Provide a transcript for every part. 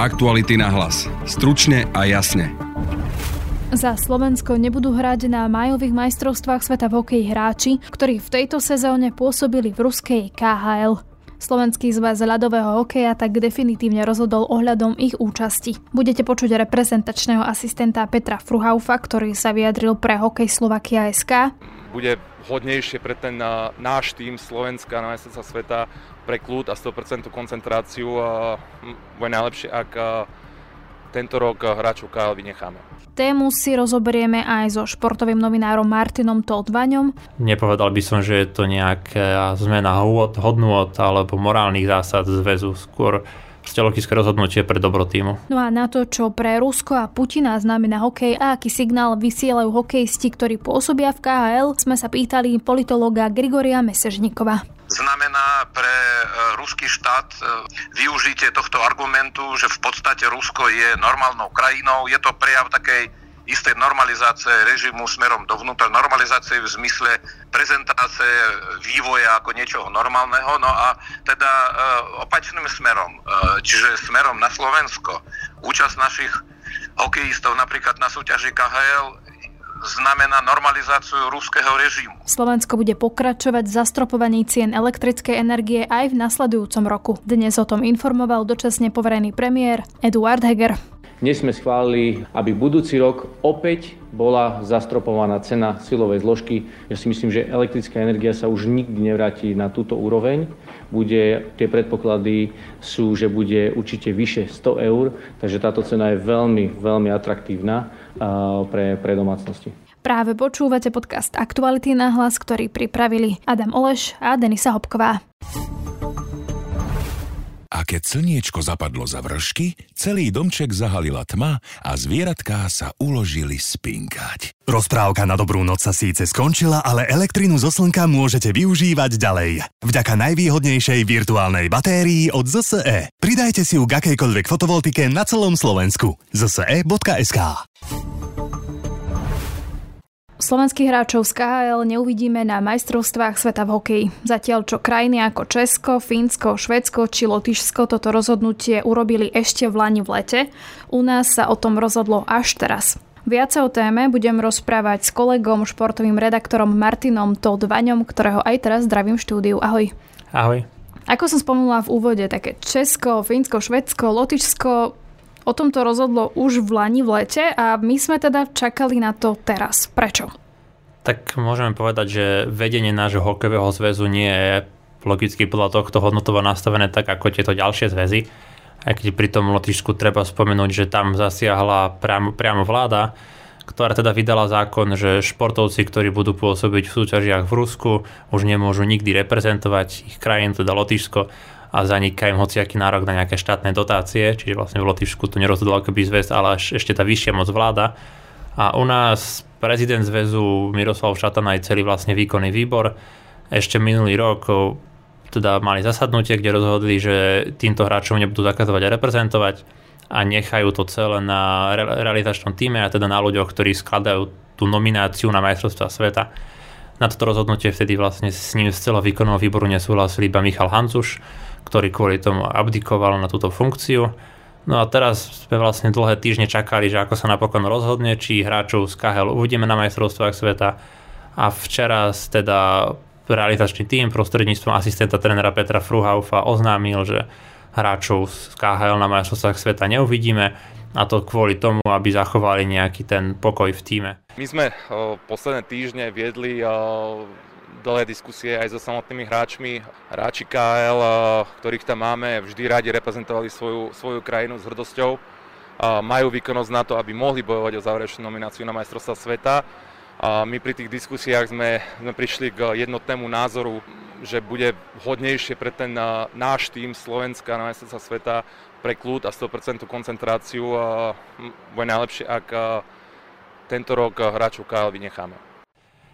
Aktuality na hlas. Stručne a jasne. Za Slovensko nebudú hrať na majových majstrovstvách sveta v hokeji hráči, ktorí v tejto sezóne pôsobili v ruskej KHL. Slovenský zväz ľadového hokeja tak definitívne rozhodol ohľadom ich účasti. Budete počuť reprezentačného asistenta Petra Fruhaufa, ktorý sa vyjadril pre hokej Slovakia SK. Bude vhodnejšie pre ten náš tým Slovenska na majstrovstvá sveta pre kľud a 100% koncentráciu. Bude najlepšie, ak tento rok hráčov KL vynecháme. Tému si rozoberieme aj so športovým novinárom Martinom Todvaňom. Nepovedal by som, že je to nejaká zmena hodnôt alebo morálnych zásad zväzu. Skôr logické rozhodnutie pre dobro týmu. No a na to, čo pre Rusko a Putina znamená hokej a aký signál vysielajú hokejisti, ktorí pôsobia v KHL, sme sa pýtali politologa Grigoria Mesežnikova znamená pre ruský štát e, využitie tohto argumentu, že v podstate Rusko je normálnou krajinou. Je to prejav takej istej normalizácie režimu smerom dovnútra, normalizácie v zmysle prezentácie vývoja ako niečoho normálneho, no a teda e, opačným smerom, čiže smerom na Slovensko. Účasť našich hokejistov napríklad na súťaži KHL znamená normalizáciu ruského režimu. Slovensko bude pokračovať v zastropovaní cien elektrickej energie aj v nasledujúcom roku. Dnes o tom informoval dočasne poverený premiér Eduard Heger. Dnes sme schválili, aby budúci rok opäť bola zastropovaná cena silovej zložky. Ja si myslím, že elektrická energia sa už nikdy nevráti na túto úroveň. Bude, tie predpoklady sú, že bude určite vyše 100 eur, takže táto cena je veľmi, veľmi atraktívna pre, pre domácnosti. Práve počúvate podcast Aktuality na hlas, ktorý pripravili Adam Oleš a Denisa Hopková. Keď slniečko zapadlo za vršky, celý domček zahalila tma a zvieratká sa uložili spinkať. Rozprávka na dobrú noc sa síce skončila, ale elektrinu zo slnka môžete využívať ďalej. Vďaka najvýhodnejšej virtuálnej batérii od ZSE. Pridajte si ju k akejkoľvek fotovoltike na celom Slovensku. zse.sk Slovenských hráčov z KHL neuvidíme na majstrovstvách sveta v hokeji. Zatiaľ čo krajiny ako Česko, Fínsko, Švedsko či Lotyšsko toto rozhodnutie urobili ešte v Lani v lete, u nás sa o tom rozhodlo až teraz. Viac o téme budem rozprávať s kolegom, športovým redaktorom Martinom Todvaňom, ktorého aj teraz zdravím v štúdiu. Ahoj. Ahoj. Ako som spomenula v úvode, také Česko, Fínsko, Švedsko, Lotyšsko, O tomto rozhodlo už v Lani v lete a my sme teda čakali na to teraz. Prečo? Tak môžeme povedať, že vedenie nášho hokejového zväzu nie je logicky podľa tohto hodnotovo nastavené tak ako tieto ďalšie zväzy. Aj keď pri tom Lotyšsku treba spomenúť, že tam zasiahla priamo, priamo vláda, ktorá teda vydala zákon, že športovci, ktorí budú pôsobiť v súťažiach v Rusku, už nemôžu nikdy reprezentovať ich krajín, teda Lotyšsko a zaniká im hociaký nárok na nejaké štátne dotácie, čiže vlastne v Lotyšsku to nerozhodol akoby zväz, ale až ešte tá vyššia moc vláda. A u nás prezident zväzu Miroslav Šatan aj celý vlastne výkonný výbor ešte minulý rok teda mali zasadnutie, kde rozhodli, že týmto hráčom nebudú zakazovať a reprezentovať a nechajú to celé na realizačnom týme a teda na ľuďoch, ktorí skladajú tú nomináciu na majstrovstvá sveta. Na toto rozhodnutie vtedy vlastne s ním z celého výkonného výboru nesúhlasil iba Michal Hancuš, ktorý kvôli tomu abdikoval na túto funkciu. No a teraz sme vlastne dlhé týždne čakali, že ako sa napokon rozhodne, či hráčov z KHL uvidíme na majstrovstvách sveta. A včera teda realizačný tým prostredníctvom asistenta trénera Petra Fruhaufa oznámil, že hráčov z KHL na majstrovstvách sveta neuvidíme a to kvôli tomu, aby zachovali nejaký ten pokoj v týme. My sme o, posledné týždne viedli o, dlhé diskusie aj so samotnými hráčmi. Hráči KL, ktorých tam máme, vždy radi reprezentovali svoju, svoju krajinu s hrdosťou. Majú výkonnosť na to, aby mohli bojovať o záverečnú nomináciu na majstrovstvá sveta. A my pri tých diskusiách sme, sme prišli k jednotnému názoru, že bude vhodnejšie pre ten náš tým Slovenska na majstrovstvá sveta pre kľud a 100% koncentráciu. Bude najlepšie, ak tento rok hráčov KL vynecháme.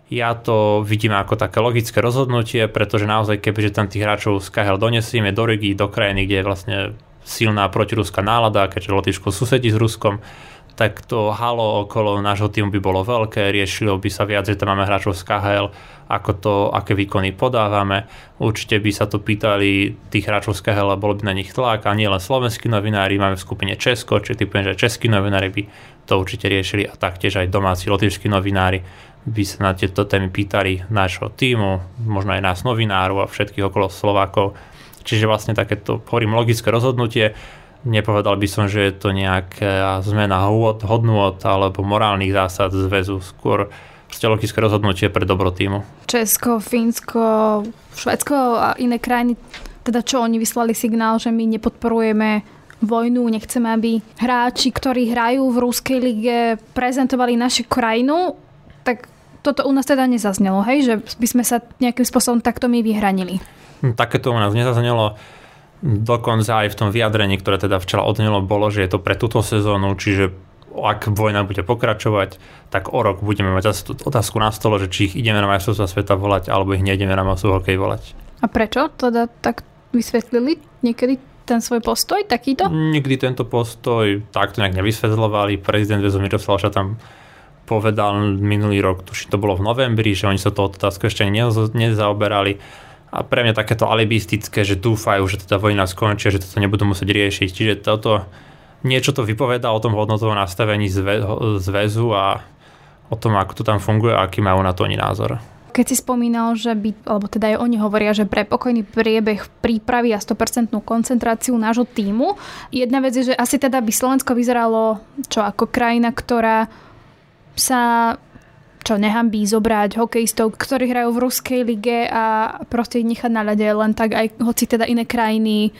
Ja to vidím ako také logické rozhodnutie, pretože naozaj kebyže tam tých hráčov z KHL donesieme do Rigi, do krajiny, kde je vlastne silná protiruská nálada, keďže Lotyšsko susedí s Ruskom, tak to halo okolo nášho týmu by bolo veľké, riešilo by sa viac, že tam máme hráčov z KHL, ako to, aké výkony podávame. Určite by sa to pýtali tých hráčov z KHL a bolo by na nich tlak a nie len slovenskí novinári, máme v skupine Česko, či typujem, že českí novinári by to určite riešili a taktiež aj domáci lotyšskí novinári by sa na tieto témy pýtali nášho týmu, možno aj nás novinárov a všetkých okolo Slovákov. Čiže vlastne takéto, hovorím, logické rozhodnutie Nepovedal by som, že je to nejaká zmena hodnôt alebo morálnych zásad zväzu, skôr logické rozhodnutie pre dobro týmu. Česko, Fínsko, Švedsko a iné krajiny, teda čo oni vyslali signál, že my nepodporujeme vojnu, nechceme, aby hráči, ktorí hrajú v Ruskej lige, prezentovali našu krajinu, tak toto u nás teda nezaznelo, hej? Že by sme sa nejakým spôsobom takto my vyhranili. Hm, takéto u nás nezaznelo. Dokonca aj v tom vyjadrení, ktoré teda včera odnelo, bolo, že je to pre túto sezónu, čiže ak vojna bude pokračovať, tak o rok budeme mať zase otázku na stole, že či ich ideme na majstrovstvá sveta volať, alebo ich nejdeme na masový hokej volať. A prečo? Teda tak vysvetlili niekedy ten svoj postoj takýto? Nikdy tento postoj takto nejak nevysvetľovali. Prezident Vezo Miroslav tam povedal minulý rok, tuším to bolo v novembri, že oni sa to otázku ešte nezaoberali a pre mňa takéto alibistické, že dúfajú, že teda vojna skončí, že toto nebudú musieť riešiť. Čiže toto niečo to vypoveda o tom hodnotovom nastavení zväzu a o tom, ako to tam funguje a aký majú na to oni názor. Keď si spomínal, že by, alebo teda aj oni hovoria, že pre pokojný priebeh prípravy a 100% koncentráciu nášho týmu, jedna vec je, že asi teda by Slovensko vyzeralo čo ako krajina, ktorá sa čo nehambí zobrať hokejistov, ktorí hrajú v ruskej lige a proste ich nechať na ľade len tak, aj hoci teda iné krajiny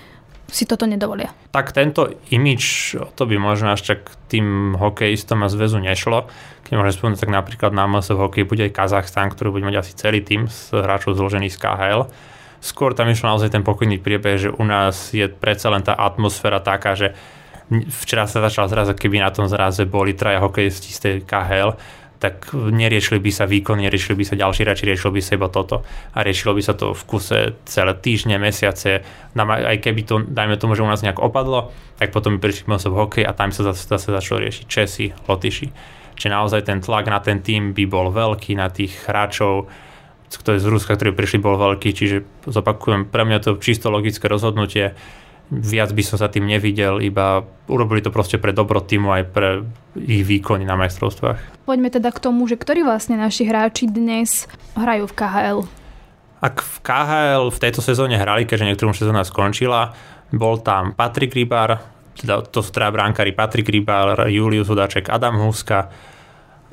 si toto nedovolia. Tak tento imič, to by možno až tak tým hokejistom a zväzu nešlo. Keď môžem spomenúť, tak napríklad na MS v hokeji bude aj Kazachstan, ktorý bude mať asi celý tým z hráčov zložený z KHL. Skôr tam išlo naozaj ten pokojný priebeh, že u nás je predsa len tá atmosféra taká, že včera sa začal zrazu, keby na tom zraze boli traja hokejisti z tej KHL, tak neriešili by sa výkon, neriešili by sa ďalší hráči, riešilo by sa iba toto. A riešilo by sa to v kuse celé týždne, mesiace. Aj keby to, dajme tomu, že u nás nejak opadlo, tak potom by prišli v hokej a tam sa zase, zase začalo riešiť Česi, Lotyši. Čiže naozaj ten tlak na ten tým by bol veľký, na tých hráčov, ktorí z Ruska, ktorí prišli, bol veľký. Čiže zopakujem, pre mňa to čisto logické rozhodnutie viac by som sa tým nevidel, iba urobili to proste pre dobro týmu aj pre ich výkony na majstrovstvách. Poďme teda k tomu, že ktorí vlastne naši hráči dnes hrajú v KHL? Ak v KHL v tejto sezóne hrali, keďže niektorým sezóna skončila, bol tam Patrik Rybar, teda to sú teda bránkári Patrik Rybar, Julius Hudaček, Adam Huska,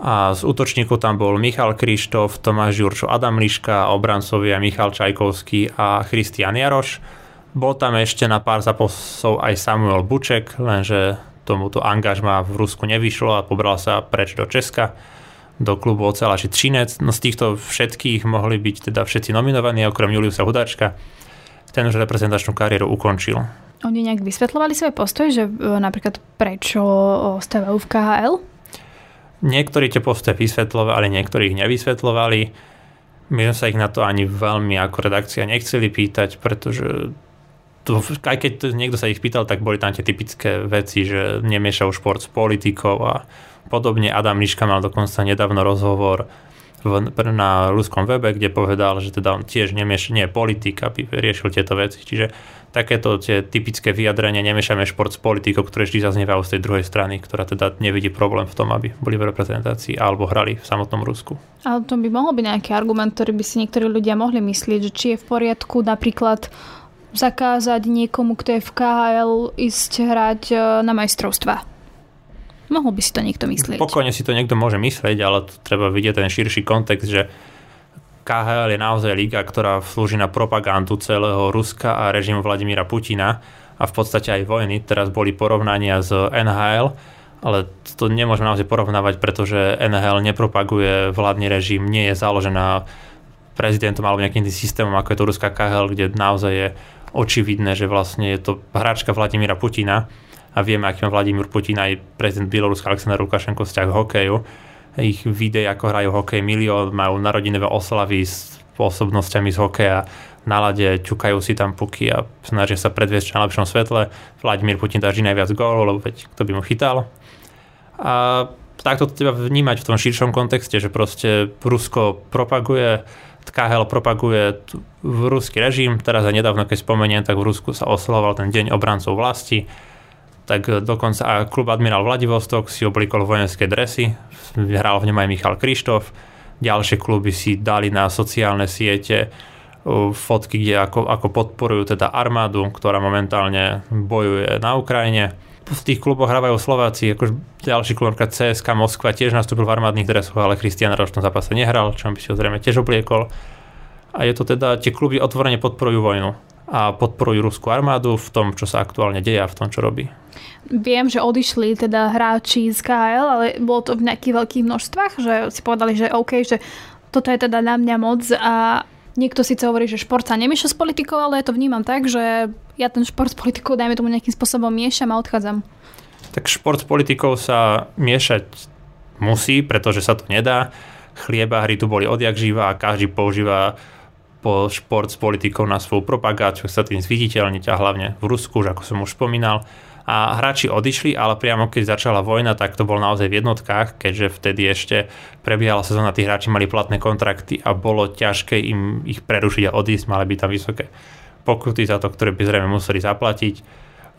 a z útočníkov tam bol Michal Krištof, Tomáš Jurčo, Adam Liška, obrancovia Michal Čajkovský a Christian Jaroš. Bol tam ešte na pár zápasov aj Samuel Buček, lenže tomuto angažma v Rusku nevyšlo a pobral sa preč do Česka do klubu Ocelaši Třinec. No z týchto všetkých mohli byť teda všetci nominovaní, okrem Juliusa Hudačka. Ten už reprezentačnú kariéru ukončil. Oni nejak vysvetľovali svoj postoj, že e, napríklad prečo ostávajú v KHL? Niektorí tie postoje vysvetľovali, niektorí ich nevysvetľovali. My sme sa ich na to ani veľmi ako redakcia nechceli pýtať, pretože to, aj keď to niekto sa ich pýtal, tak boli tam tie typické veci, že nemiešajú šport s politikou a podobne. Adam Liška mal dokonca nedávno rozhovor v, na ruskom webe, kde povedal, že teda on tiež nemieš, nie politik, aby riešil tieto veci. Čiže takéto tie typické vyjadrenia, nemiešame šport s politikou, ktoré vždy zaznievajú z tej druhej strany, ktorá teda nevidí problém v tom, aby boli v reprezentácii alebo hrali v samotnom Rusku. Ale to by mohol byť nejaký argument, ktorý by si niektorí ľudia mohli myslieť, že či je v poriadku napríklad zakázať niekomu, kto je v KHL, ísť hrať e, na majstrovstva. Mohol by si to niekto myslieť. Pokojne si to niekto môže myslieť, ale treba vidieť ten širší kontext, že KHL je naozaj liga, ktorá slúži na propagandu celého Ruska a režimu Vladimíra Putina a v podstate aj vojny. Teraz boli porovnania z NHL, ale to nemôžeme naozaj porovnávať, pretože NHL nepropaguje vládny režim, nie je založená prezidentom alebo nejakým systémom, ako je to ruská KHL, kde naozaj je očividné, že vlastne je to hráčka Vladimíra Putina a vieme, aký má Vladimír Putin aj prezident Bieloruska Aleksandr Lukašenko vzťah k hokeju. Ich videí, ako hrajú hokej, milión, majú narodinové oslavy s osobnosťami z hokeja, na lade, ťukajú si tam puky a snažia sa predviesť v najlepšom svetle. Vladimír Putin drží najviac gólov, lebo veď kto by mu chytal. A takto to treba vnímať v tom širšom kontexte, že proste Rusko propaguje KHL propaguje v ruský režim, teraz aj nedávno, keď spomeniem, tak v Rusku sa oslavoval ten deň obrancov vlasti, tak dokonca aj klub Admiral Vladivostok si oblikol vojenské dresy, hral v ňom aj Michal Krištof, ďalšie kluby si dali na sociálne siete fotky, kde ako, ako podporujú teda armádu, ktorá momentálne bojuje na Ukrajine. V tých kluboch hrávajú Slováci, ako ďalší klub, napríklad CSK Moskva tiež nastúpil v armádnych dresoch, ale Christian Roš v tom zápase nehral, čo by si ho zrejme tiež obliekol. A je to teda, tie kluby otvorene podporujú vojnu a podporujú ruskú armádu v tom, čo sa aktuálne deje a v tom, čo robí. Viem, že odišli teda hráči z KL, ale bolo to v nejakých veľkých množstvách, že si povedali, že OK, že toto je teda na mňa moc a niekto síce hovorí, že šport sa nemieša s politikou, ale ja to vnímam tak, že ja ten šport s politikou, dajme tomu nejakým spôsobom miešam a odchádzam. Tak šport s politikou sa miešať musí, pretože sa to nedá. Chlieba hry tu boli odjak živa a každý používa po šport s politikou na svoju propagáciu, sa tým zviditeľniť a hlavne v Rusku, už ako som už spomínal. A hráči odišli, ale priamo keď začala vojna, tak to bol naozaj v jednotkách, keďže vtedy ešte prebiehala sezóna, tí hráči mali platné kontrakty a bolo ťažké im ich prerušiť a odísť, mali by tam vysoké pokuty za to, ktoré by zrejme museli zaplatiť.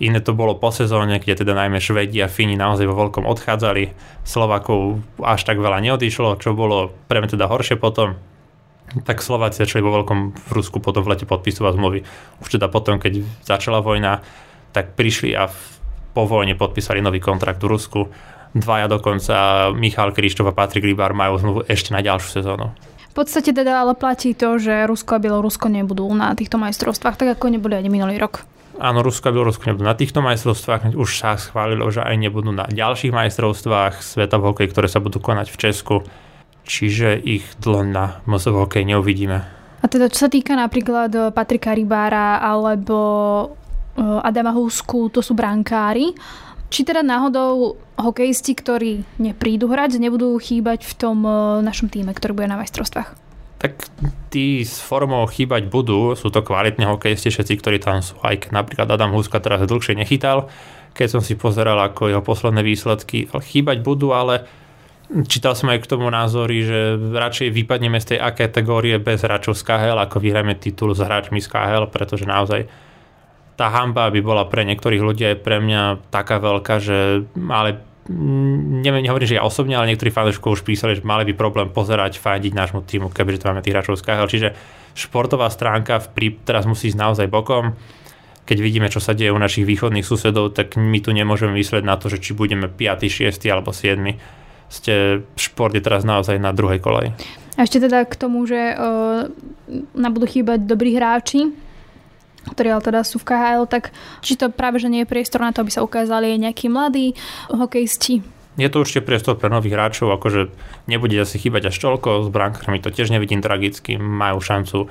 Iné to bolo po sezóne, kde teda najmä Švedi a Fíni naozaj vo veľkom odchádzali. Slovakov až tak veľa neodišlo, čo bolo pre mňa teda horšie potom tak Slováci začali vo veľkom v Rusku potom v lete podpisovať zmluvy. Už teda potom, keď začala vojna, tak prišli a po vojne podpísali nový kontrakt v Rusku. Dvaja dokonca, Michal Krištof a Patrik Rybár majú zmluvu ešte na ďalšiu sezónu. V podstate teda ale platí to, že Rusko a Bielorusko nebudú na týchto majstrovstvách, tak ako neboli ani minulý rok. Áno, Rusko a Bielorusko nebudú na týchto majstrovstvách, už sa schválilo, že aj nebudú na ďalších majstrovstvách sveta v hokeji, ktoré sa budú konať v Česku čiže ich dlho na MSV hokej neuvidíme. A teda čo sa týka napríklad Patrika Rybára alebo Adama Husku, to sú brankári, či teda náhodou hokejisti, ktorí neprídu hrať, nebudú chýbať v tom eh, našom týme, ktorý bude na majstrovstvách? Tak tí s formou chýbať budú, sú to kvalitní hokejisti, všetci, ktorí tam sú. Aj napríklad Adam Huska teraz dlhšie nechytal, keď som si pozeral ako jeho posledné výsledky, chýbať budú, ale Čítal som aj k tomu názory, že radšej vypadneme z tej A kategórie bez hráčov z KHL, ako vyhrajeme titul s hráčmi z KHL, pretože naozaj tá hamba by bola pre niektorých ľudí aj pre mňa taká veľká, že ale neviem, nehovorím, že ja osobne, ale niektorí fanúšikov už písali, že mali by problém pozerať, fandiť nášmu týmu, keďže tu máme tých hráčov z KHL. Čiže športová stránka v prí, teraz musí ísť naozaj bokom. Keď vidíme, čo sa deje u našich východných susedov, tak my tu nemôžeme myslieť na to, že či budeme 5., 6. alebo 7 ste, šport je teraz naozaj na druhej koleji. A ešte teda k tomu, že uh, nám budú chýbať dobrí hráči, ktorí ale teda sú v KHL, tak či to práve, že nie je priestor na to, aby sa ukázali aj nejakí mladí hokejisti? Je to určite priestor pre nových hráčov, akože nebude asi chýbať až toľko, s brankármi to tiež nevidím tragicky, majú šancu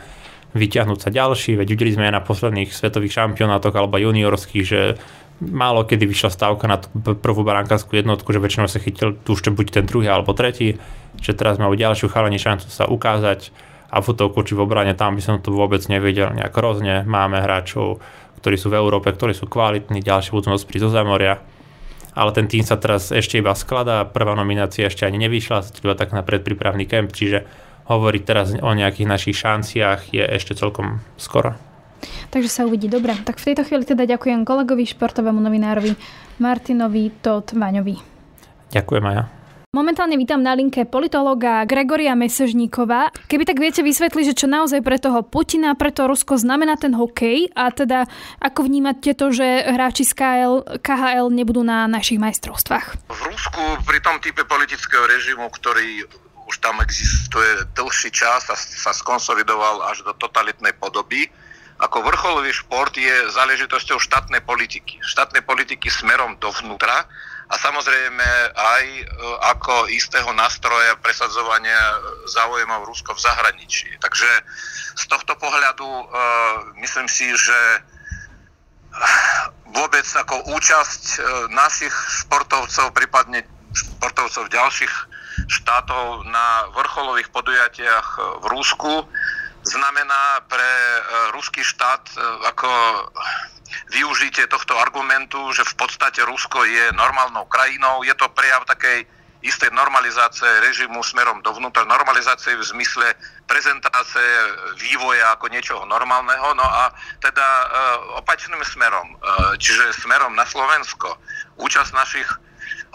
vyťahnuť sa ďalší, veď videli sme aj na posledných svetových šampionátoch alebo juniorských, že málo kedy vyšla stavka na prvú baránkárskú jednotku, že väčšinou sa chytil tu už buď ten druhý alebo tretí, že teraz majú ďalšiu chalani šancu sa ukázať a v útoku či v obrane tam by som to vôbec nevedel nejak hrozne. Máme hráčov, ktorí sú v Európe, ktorí sú kvalitní, ďalší budú môcť prísť zo Zamoria. Ale ten tým sa teraz ešte iba skladá, prvá nominácia ešte ani nevyšla, iba tak na predprípravný kemp, čiže hovoriť teraz o nejakých našich šanciách je ešte celkom skoro. Takže sa uvidí. Dobre, tak v tejto chvíli teda ďakujem kolegovi, športovému novinárovi Martinovi Vaňovi. Ďakujem aj ja. Momentálne vítam na linke politologa Gregoria Mesežníková. Keby tak viete vysvetliť, že čo naozaj pre toho Putina, pre to Rusko znamená ten hokej a teda ako vnímate to, že hráči z KL, KHL nebudú na našich majstrovstvách? V Rusku pri tom type politického režimu, ktorý už tam existuje dlhší čas a sa skonsolidoval až do totalitnej podoby, ako vrcholový šport je záležitosťou štátnej politiky. Štátnej politiky smerom dovnútra a samozrejme aj e, ako istého nástroja presadzovania záujmov Rusko v zahraničí. Takže z tohto pohľadu uh, myslím si, že vôbec ako účasť uh, našich športovcov, prípadne športovcov ďalších štátov na vrcholových podujatiach v Rusku znamená pre e, ruský štát e, ako využitie tohto argumentu, že v podstate Rusko je normálnou krajinou. Je to prejav takej istej normalizácie režimu smerom dovnútra, normalizácie v zmysle prezentácie vývoja ako niečoho normálneho, no a teda e, opačným smerom, e, čiže smerom na Slovensko. Účasť našich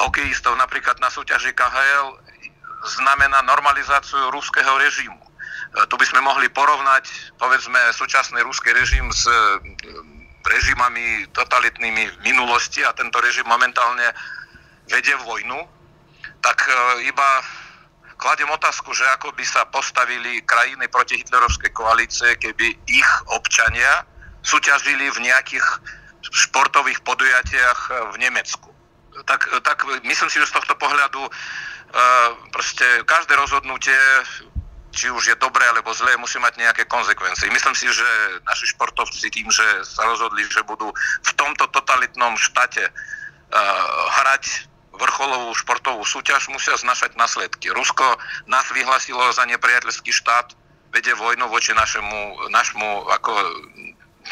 hokejistov napríklad na súťaži KHL znamená normalizáciu ruského režimu. E, tu by sme mohli porovnať, povedzme, súčasný ruský režim s e, režimami totalitnými v minulosti a tento režim momentálne vedie vojnu, tak e, iba kladiem otázku, že ako by sa postavili krajiny proti hitlerovskej koalície, keby ich občania súťažili v nejakých športových podujatiach v Nemecku. Tak, tak myslím si, že z tohto pohľadu proste každé rozhodnutie, či už je dobré alebo zlé, musí mať nejaké konsekvencie. Myslím si, že naši športovci tým, že sa rozhodli, že budú v tomto totalitnom štáte hrať vrcholovú športovú súťaž, musia znašať následky. Rusko nás vyhlasilo za nepriateľský štát, vedie vojnu voči našemu, našemu ako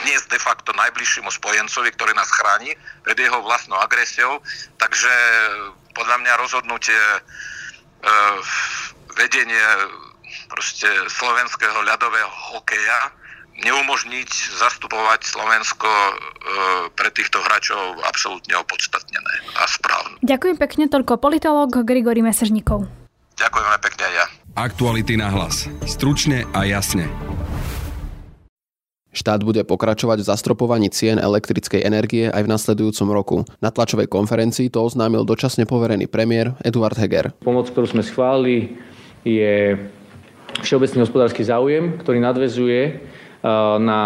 dnes de facto najbližšiemu spojencovi, ktorý nás chráni pred jeho vlastnou agresiou. Takže podľa mňa rozhodnutie e, vedenie proste slovenského ľadového hokeja neumožniť zastupovať Slovensko e, pre týchto hráčov absolútne opodstatnené a správne. Ďakujem pekne, toľko politolog Grigory Mesežníkov. Ďakujeme pekne aj ja. Aktuality na hlas. Stručne a jasne. Štát bude pokračovať v zastropovaní cien elektrickej energie aj v nasledujúcom roku. Na tlačovej konferencii to oznámil dočasne poverený premiér Eduard Heger. Pomoc, ktorú sme schválili, je všeobecný hospodársky záujem, ktorý nadvezuje e, na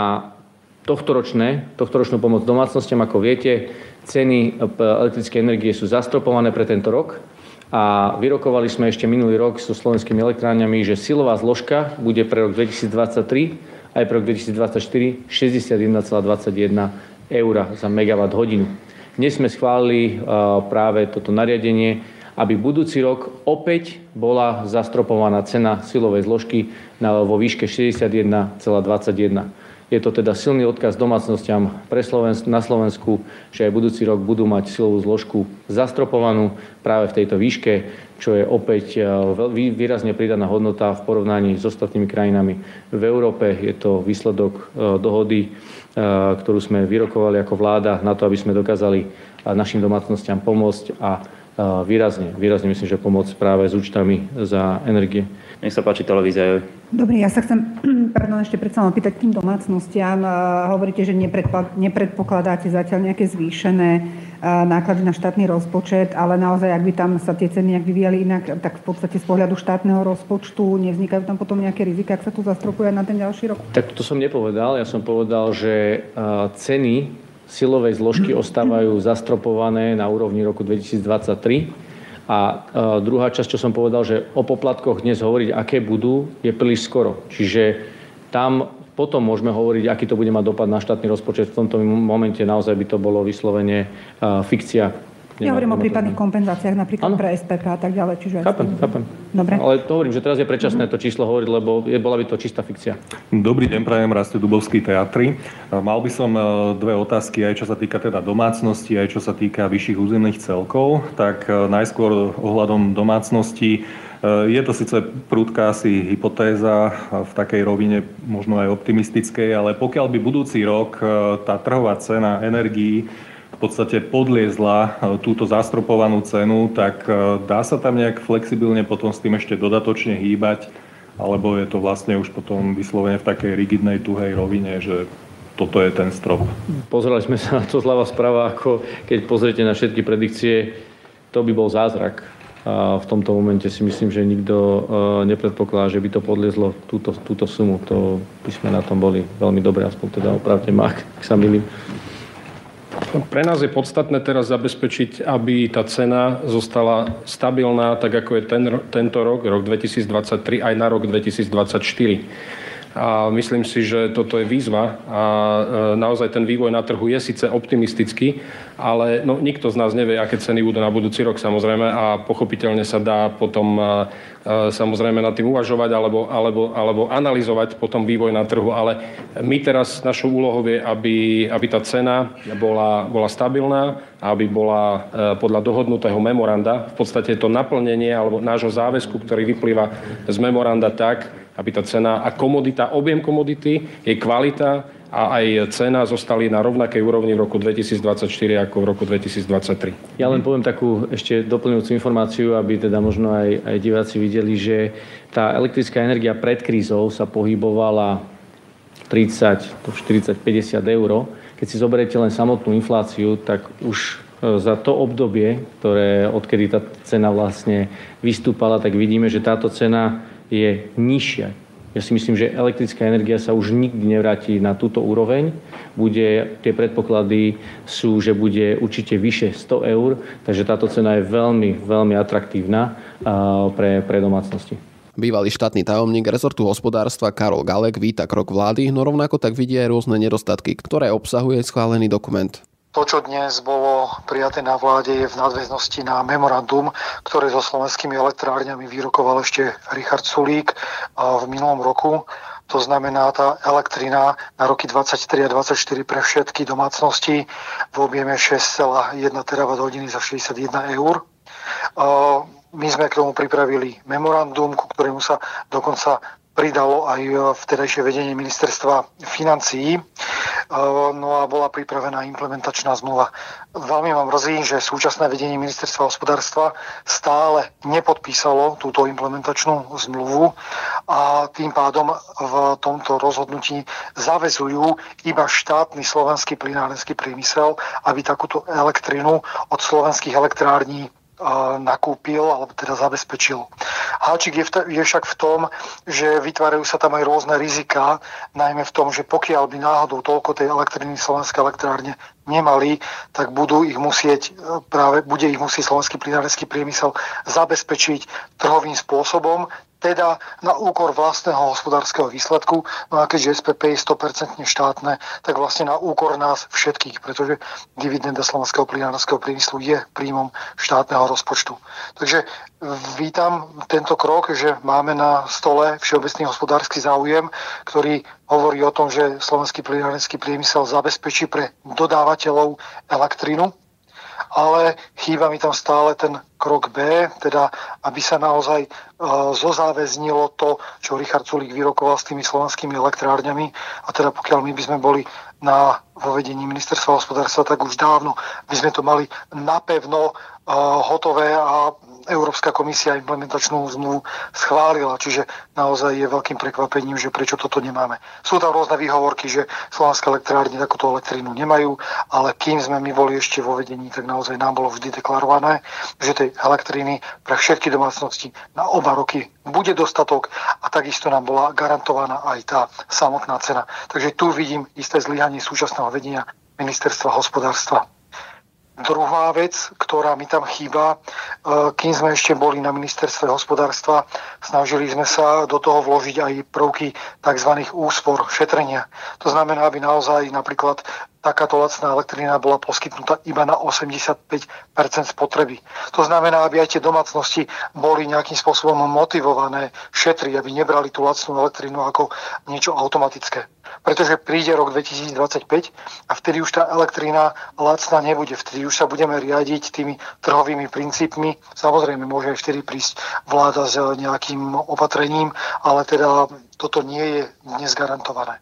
tohtoročné, tohtoročnú pomoc domácnostiam. Ako viete, ceny elektrickej energie sú zastropované pre tento rok a vyrokovali sme ešte minulý rok so slovenskými elektrárňami, že silová zložka bude pre rok 2023 aj pre rok 2024 61,21 eur za megawatt hodinu. Dnes sme schválili práve toto nariadenie, aby budúci rok opäť bola zastropovaná cena silovej zložky vo výške 61,21 je to teda silný odkaz domácnostiam pre Slovensk, na Slovensku, že aj budúci rok budú mať silovú zložku zastropovanú práve v tejto výške, čo je opäť e, výrazne pridaná hodnota v porovnaní s ostatnými krajinami v Európe. Je to výsledok e, dohody, e, ktorú sme vyrokovali ako vláda na to, aby sme dokázali našim domácnostiam pomôcť a výrazne, výrazne myslím, že pomôcť práve s účtami za energie. Nech sa páči televízia. Dobre, ja sa chcem pardon, ešte predsa len opýtať k tým domácnostiam. Hovoríte, že nepredpokladáte zatiaľ nejaké zvýšené náklady na štátny rozpočet, ale naozaj, ak by tam sa tie ceny nejak vyvíjali inak, tak v podstate z pohľadu štátneho rozpočtu nevznikajú tam potom nejaké rizika, ak sa tu zastropuje na ten ďalší rok? Tak to som nepovedal. Ja som povedal, že ceny silovej zložky ostávajú zastropované na úrovni roku 2023 a e, druhá časť, čo som povedal, že o poplatkoch dnes hovoriť, aké budú, je príliš skoro. Čiže tam potom môžeme hovoriť, aký to bude mať dopad na štátny rozpočet. V tomto momente naozaj by to bolo vyslovene uh, fikcia ja hovorím o prípadných kompenzáciách napríklad ano. pre SPP a tak ďalej. Čiže chápem, chápem. Dobre. Ale to hovorím, že teraz je predčasné to číslo hovoriť, lebo je, bola by to čistá fikcia. Dobrý deň, prajem, Raste Dubovský teatri. Mal by som e, dve otázky, aj čo sa týka teda domácnosti, aj čo sa týka vyšších územných celkov. Tak e, najskôr ohľadom domácnosti. E, je to síce prúdka asi hypotéza v takej rovine možno aj optimistickej, ale pokiaľ by budúci rok tá trhová cena energií podstate podliezla e, túto zastropovanú cenu, tak e, dá sa tam nejak flexibilne potom s tým ešte dodatočne hýbať, alebo je to vlastne už potom vyslovene v takej rigidnej, tuhej rovine, že toto je ten strop. Pozerali sme sa na to zľava správa, ako keď pozriete na všetky predikcie, to by bol zázrak. A v tomto momente si myslím, že nikto e, nepredpokladá, že by to podliezlo túto, túto sumu. To by sme na tom boli veľmi dobre, aspoň teda opravte ma, ak sa milím. Pre nás je podstatné teraz zabezpečiť, aby tá cena zostala stabilná, tak ako je ten, tento rok, rok 2023, aj na rok 2024. A myslím si, že toto je výzva a naozaj ten vývoj na trhu je síce optimistický, ale no, nikto z nás nevie, aké ceny budú na budúci rok samozrejme a pochopiteľne sa dá potom samozrejme nad tým uvažovať alebo, alebo, alebo analyzovať potom vývoj na trhu, ale my teraz našou úlohou je, aby, aby tá cena bola, bola stabilná, aby bola e, podľa dohodnutého memoranda, v podstate to naplnenie alebo nášho záväzku, ktorý vyplýva z memoranda tak, aby tá cena a komodita, objem komodity, jej kvalita a aj cena zostali na rovnakej úrovni v roku 2024 ako v roku 2023. Ja len poviem takú ešte doplňujúcu informáciu, aby teda možno aj, aj diváci videli, že tá elektrická energia pred krízou sa pohybovala 30, 40, 50 eur. Keď si zoberiete len samotnú infláciu, tak už e, za to obdobie, ktoré, odkedy tá cena vlastne vystúpala, tak vidíme, že táto cena je nižšia ja si myslím, že elektrická energia sa už nikdy nevráti na túto úroveň. Bude, tie predpoklady sú, že bude určite vyše 100 eur, takže táto cena je veľmi, veľmi atraktívna pre, pre domácnosti. Bývalý štátny tajomník rezortu hospodárstva Karol Galek víta krok vlády, no rovnako tak vidí aj rôzne nedostatky, ktoré obsahuje schválený dokument. To, čo dnes bolo prijaté na vláde, je v nadväznosti na memorandum, ktoré so slovenskými elektrárňami vyrokoval ešte Richard Sulík v minulom roku. To znamená tá elektrina na roky 23 a 24 pre všetky domácnosti v objeme 6,1 TWh za 61 eur. My sme k tomu pripravili memorandum, ku ktorému sa dokonca pridalo aj e, vtedajšie vedenie ministerstva financií. E, no a bola pripravená implementačná zmluva. Veľmi ma mrzí, že súčasné vedenie ministerstva hospodárstva stále nepodpísalo túto implementačnú zmluvu a tým pádom v tomto rozhodnutí zavezujú iba štátny slovenský plinárenský priemysel, aby takúto elektrinu od slovenských elektrární nakúpil alebo teda zabezpečil. Háčik je, je však v tom, že vytvárajú sa tam aj rôzne rizika, najmä v tom, že pokiaľ by náhodou toľko tej elektriny slovenské elektrárne nemali, tak budú ich musieť, e, práve bude ich musieť slovenský plinárenský priemysel zabezpečiť trhovým spôsobom, teda na úkor vlastného hospodárskeho výsledku. No a keďže SPP je 100% štátne, tak vlastne na úkor nás všetkých, pretože dividenda slovenského plinárskeho priemyslu je príjmom štátneho rozpočtu. Takže vítam tento krok, že máme na stole všeobecný hospodársky záujem, ktorý hovorí o tom, že slovenský plinárenský priemysel zabezpečí pre dodávateľov elektrínu ale chýba mi tam stále ten krok B, teda aby sa naozaj e, zozáväznilo to, čo Richard Sulík vyrokoval s tými slovenskými elektrárňami. A teda pokiaľ my by sme boli na vo vedení ministerstva hospodárstva, tak už dávno by sme to mali napevno uh, hotové a Európska komisia implementačnú zmluvu schválila, čiže naozaj je veľkým prekvapením, že prečo toto nemáme. Sú tam rôzne výhovorky, že slovenské elektrárne takúto elektrínu nemajú, ale kým sme my boli ešte vo vedení, tak naozaj nám bolo vždy deklarované, že tej elektriny pre všetky domácnosti na oba roky bude dostatok a takisto nám bola garantovaná aj tá samotná cena. Takže tu vidím isté zlyhanie súčasného vedenia ministerstva hospodárstva. Druhá vec, ktorá mi tam chýba, e, kým sme ešte boli na ministerstve hospodárstva, snažili sme sa do toho vložiť aj prvky tzv. úspor, šetrenia. To znamená, aby naozaj napríklad takáto lacná elektrina bola poskytnutá iba na 85% spotreby. To znamená, aby aj tie domácnosti boli nejakým spôsobom motivované šetriť, aby nebrali tú lacnú elektrínu ako niečo automatické. Pretože príde rok 2025 a vtedy už tá elektrína lacná nebude. Vtedy už sa budeme riadiť tými trhovými princípmi. Samozrejme, môže aj vtedy prísť vláda s nejakým opatrením, ale teda toto nie je dnes garantované.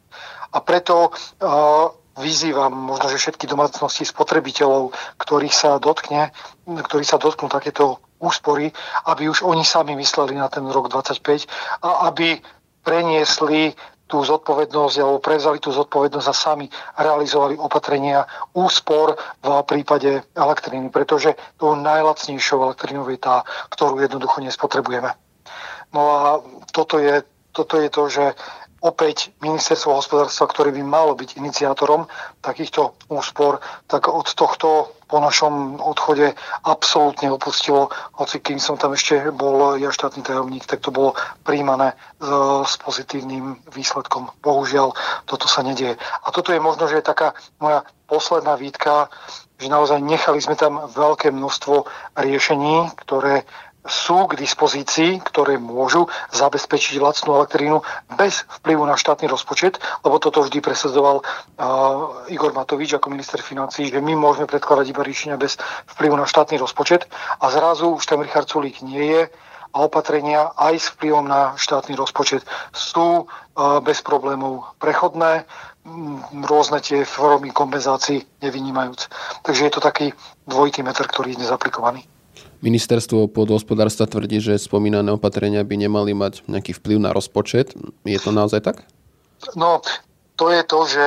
A preto uh, vyzývam možno, že všetky domácnosti spotrebiteľov, ktorých sa dotkne, ktorí sa dotknú takéto úspory, aby už oni sami mysleli na ten rok 25 a aby preniesli tú zodpovednosť alebo prevzali tú zodpovednosť a sami realizovali opatrenia úspor v prípade elektriny, pretože tou najlacnejšou elektrinou je tá, ktorú jednoducho nespotrebujeme. No a toto je, toto je to, že opäť ministerstvo hospodárstva, ktoré by malo byť iniciátorom takýchto úspor, tak od tohto po našom odchode absolútne opustilo, hoci kým som tam ešte bol ja štátny tajomník, tak to bolo príjmané s, s pozitívnym výsledkom. Bohužiaľ, toto sa nedieje. A toto je možno, že je taká moja posledná výtka, že naozaj nechali sme tam veľké množstvo riešení, ktoré sú k dispozícii, ktoré môžu zabezpečiť lacnú elektrínu bez vplyvu na štátny rozpočet, lebo toto vždy presadzoval uh, Igor Matovič ako minister financí, že my môžeme predkladať iba riešenia bez vplyvu na štátny rozpočet a zrazu už ten Richard Sulík nie je a opatrenia aj s vplyvom na štátny rozpočet sú uh, bez problémov prechodné, rôzne tie formy kompenzácií nevynímajúc. Takže je to taký dvojitý meter, ktorý je nezaplikovaný. Ministerstvo pôdohospodárstva tvrdí, že spomínané opatrenia by nemali mať nejaký vplyv na rozpočet. Je to naozaj tak? No, to je to, že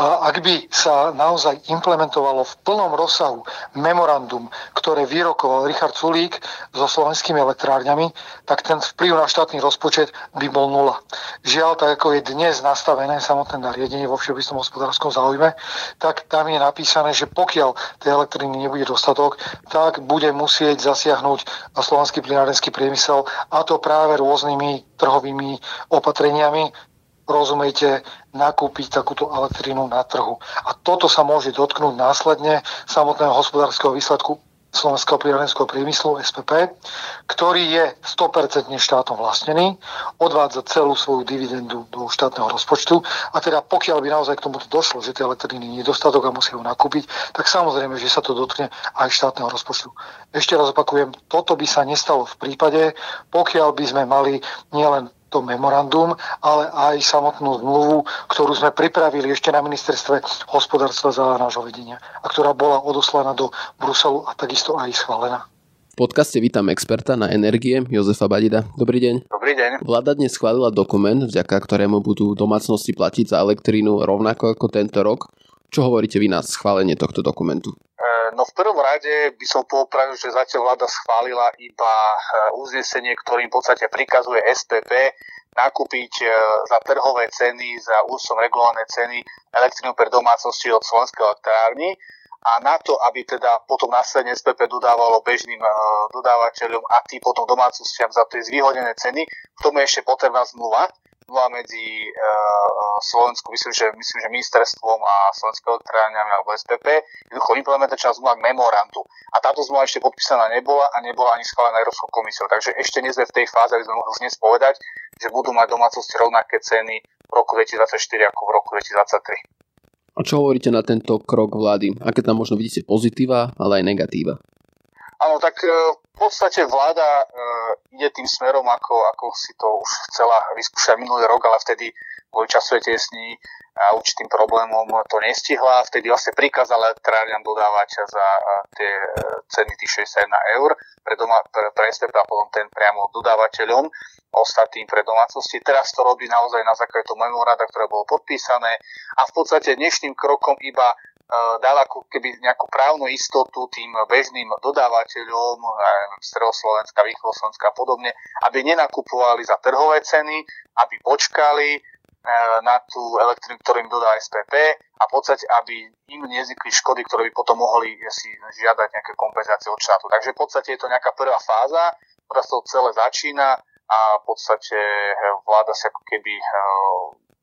ak by sa naozaj implementovalo v plnom rozsahu memorandum, ktoré vyrokoval Richard Sulík so slovenskými elektrárňami, tak ten vplyv na štátny rozpočet by bol nula. Žiaľ, tak ako je dnes nastavené samotné nariadenie vo všeobecnom hospodárskom záujme, tak tam je napísané, že pokiaľ tej elektriny nebude dostatok, tak bude musieť zasiahnuť slovenský plinárenský priemysel a to práve rôznymi trhovými opatreniami, rozumejte, nakúpiť takúto elektrínu na trhu. A toto sa môže dotknúť následne samotného hospodárskeho výsledku Slovenského pliarenského priemyslu SPP, ktorý je 100% štátom vlastnený, odvádza celú svoju dividendu do štátneho rozpočtu a teda pokiaľ by naozaj k tomuto došlo, že tie elektriny nie je dostatok a musí ho nakúpiť, tak samozrejme, že sa to dotkne aj štátneho rozpočtu. Ešte raz opakujem, toto by sa nestalo v prípade, pokiaľ by sme mali nielen to memorandum, ale aj samotnú zmluvu, ktorú sme pripravili ešte na ministerstve hospodárstva za nášho vedenia a ktorá bola odoslaná do Bruselu a takisto aj schválená. V podcaste vítam experta na energie Jozefa Badida. Dobrý deň. Dobrý deň. Vláda dnes schválila dokument, vďaka ktorému budú domácnosti platiť za elektrínu rovnako ako tento rok. Čo hovoríte vy na schválenie tohto dokumentu? E, no v prvom rade by som popravil, že zatiaľ vláda schválila iba e, uznesenie, ktorým v podstate prikazuje SPP nakúpiť e, za trhové ceny, za úsom regulované ceny elektrínu pre domácnosti od slovenského elektrárny. A na to, aby teda potom následne SPP dodávalo bežným dodávateľom a tí potom domácnostiam za tie zvýhodnené ceny, k tomu je ešte potrebná zmluva, zmluva medzi uh, Slovensku, myslím, že, myslím, že ministerstvom a slovenskými elektrárňami alebo SPP, jednoducho implementačná zmluva k memorantu. A táto zmluva ešte podpísaná nebola a nebola ani schválená Európskou komisiou. Takže ešte nie sme v tej fáze, aby sme mohli dnes povedať, že budú mať domácnosti rovnaké ceny v roku 2024 ako v roku 2023. A čo hovoríte na tento krok vlády? Aké tam možno vidíte pozitíva, ale aj negatíva? Áno, tak e, v podstate vláda e, ide tým smerom, ako, ako si to už chcela vyskúšať minulý rok, ale vtedy kvôli časovej tiesni a určitým problémom to nestihla. Vtedy vlastne prikázala elektrárňam dodávať za e, tie ceny tých 61 eur pre, doma, pre, pre a potom ten priamo dodávateľom ostatným pre domácnosti. Teraz to robí naozaj na základe toho memoranda, ktoré bolo podpísané a v podstate dnešným krokom iba dal ako keby nejakú právnu istotu tým bežným dodávateľom Stredoslovenska, Východoslovenska a podobne, aby nenakupovali za trhové ceny, aby počkali eh, na tú elektrínu, ktorú im dodá SPP a v podstate, aby im nevznikli škody, ktoré by potom mohli si žiadať nejaké kompenzácie od štátu. Takže v podstate je to nejaká prvá fáza, ktorá sa to celé začína a v podstate vláda sa ako keby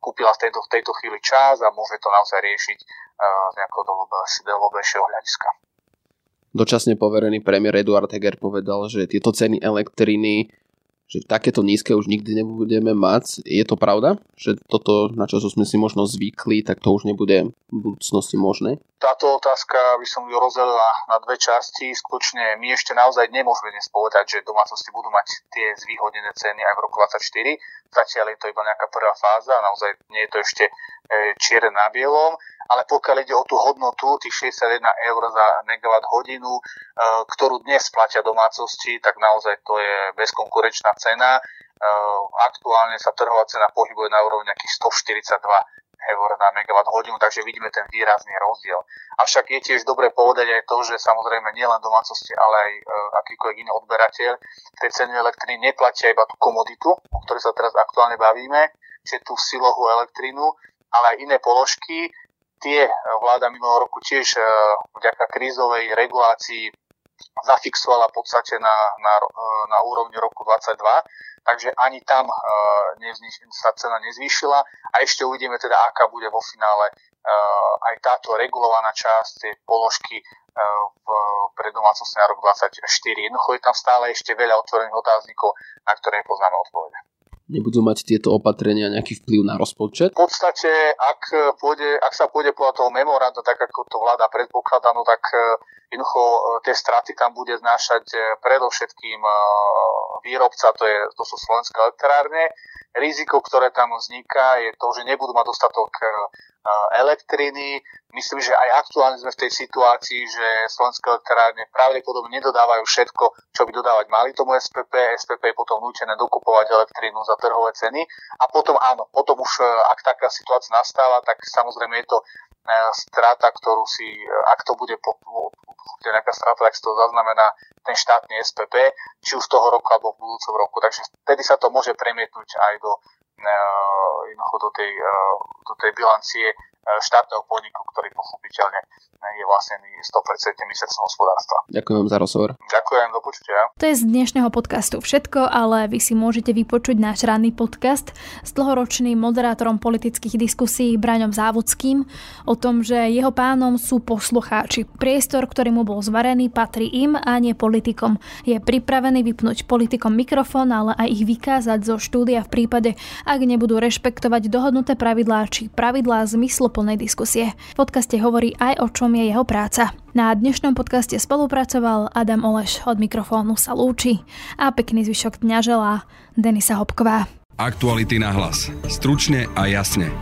kúpila v tejto, v tejto chvíli čas a môže to naozaj riešiť uh, z nejakého dlhodobejšieho hľadiska. Dočasne poverený premiér Eduard Heger povedal, že tieto ceny elektriny že takéto nízke už nikdy nebudeme mať. Je to pravda? Že toto, na čo sme si možno zvykli, tak to už nebude v budúcnosti možné? Táto otázka by som ju rozdelila na dve časti. Skutočne my ešte naozaj nemôžeme dnes povedať, že domácnosti budú mať tie zvýhodnené ceny aj v roku 2024. Zatiaľ je to iba nejaká prvá fáza, naozaj nie je to ešte čierne na bielom ale pokiaľ ide o tú hodnotu, tých 61 eur za megawatt hodinu, e, ktorú dnes platia domácnosti, tak naozaj to je bezkonkurenčná cena. E, aktuálne sa trhová cena pohybuje na úrovni nejakých 142 eur na megawatt hodinu, takže vidíme ten výrazný rozdiel. Avšak je tiež dobre povedať aj to, že samozrejme nielen domácnosti, ale aj e, akýkoľvek iný odberateľ tej ceny elektriny neplatia iba tú komoditu, o ktorej sa teraz aktuálne bavíme, čiže tú silovú elektrínu, ale aj iné položky. Tie vláda minulého roku tiež vďaka krízovej regulácii zafixovala v podstate na, na, na úrovni roku 22, takže ani tam sa cena nezvýšila a ešte uvidíme teda, aká bude vo finále aj táto regulovaná časť tej položky v, pre domácnosti na rok 2024. Jednoducho je tam stále ešte veľa otvorených otáznikov, na ktoré poznáme odpovede nebudú mať tieto opatrenia nejaký vplyv na rozpočet? V podstate, ak, pôjde, ak sa pôjde podľa toho memoranda, tak ako to vláda predpokladá, no tak e, jednoducho e, tie straty tam bude znášať e, predovšetkým výrobca, to, je, to sú slovenské elektrárne. Riziko, ktoré tam vzniká, je to, že nebudú mať dostatok elektriny. Myslím, že aj aktuálne sme v tej situácii, že slovenské elektrárne pravdepodobne nedodávajú všetko, čo by dodávať mali tomu SPP. SPP je potom nútené dokupovať elektrínu za trhové ceny. A potom áno, potom už, e, ak taká situácia nastáva, tak samozrejme je to e, strata, ktorú si, e, ak to bude nejaká strata, tak si to zaznamená ten štátny SPP, či už z toho roku alebo v budúcom roku. Takže vtedy sa to môže premietnúť aj do do tej, do tej bilancie štátneho podniku, ktorý pochopiteľne je vlastne 100% ministerstvom hospodárstva. Ďakujem vám za rozhovor. Ďakujem, do počutia. To je z dnešného podcastu všetko, ale vy si môžete vypočuť náš ranný podcast s dlhoročným moderátorom politických diskusí Braňom Závodským o tom, že jeho pánom sú poslucháči. Priestor, ktorý mu bol zvarený, patrí im a nie politikom. Je pripravený vypnúť politikom mikrofón, ale aj ich vykázať zo štúdia v prípade, ak nebudú rešpektovať dohodnuté pravidlá či pravidlá zmysloplnej diskusie. V podcaste hovorí aj o čom je jeho práca. Na dnešnom podcaste spolupracoval Adam Oleš, od mikrofónu sa lúči a pekný zvyšok dňa želá Denisa Hopková. Aktuality na hlas. Stručne a jasne.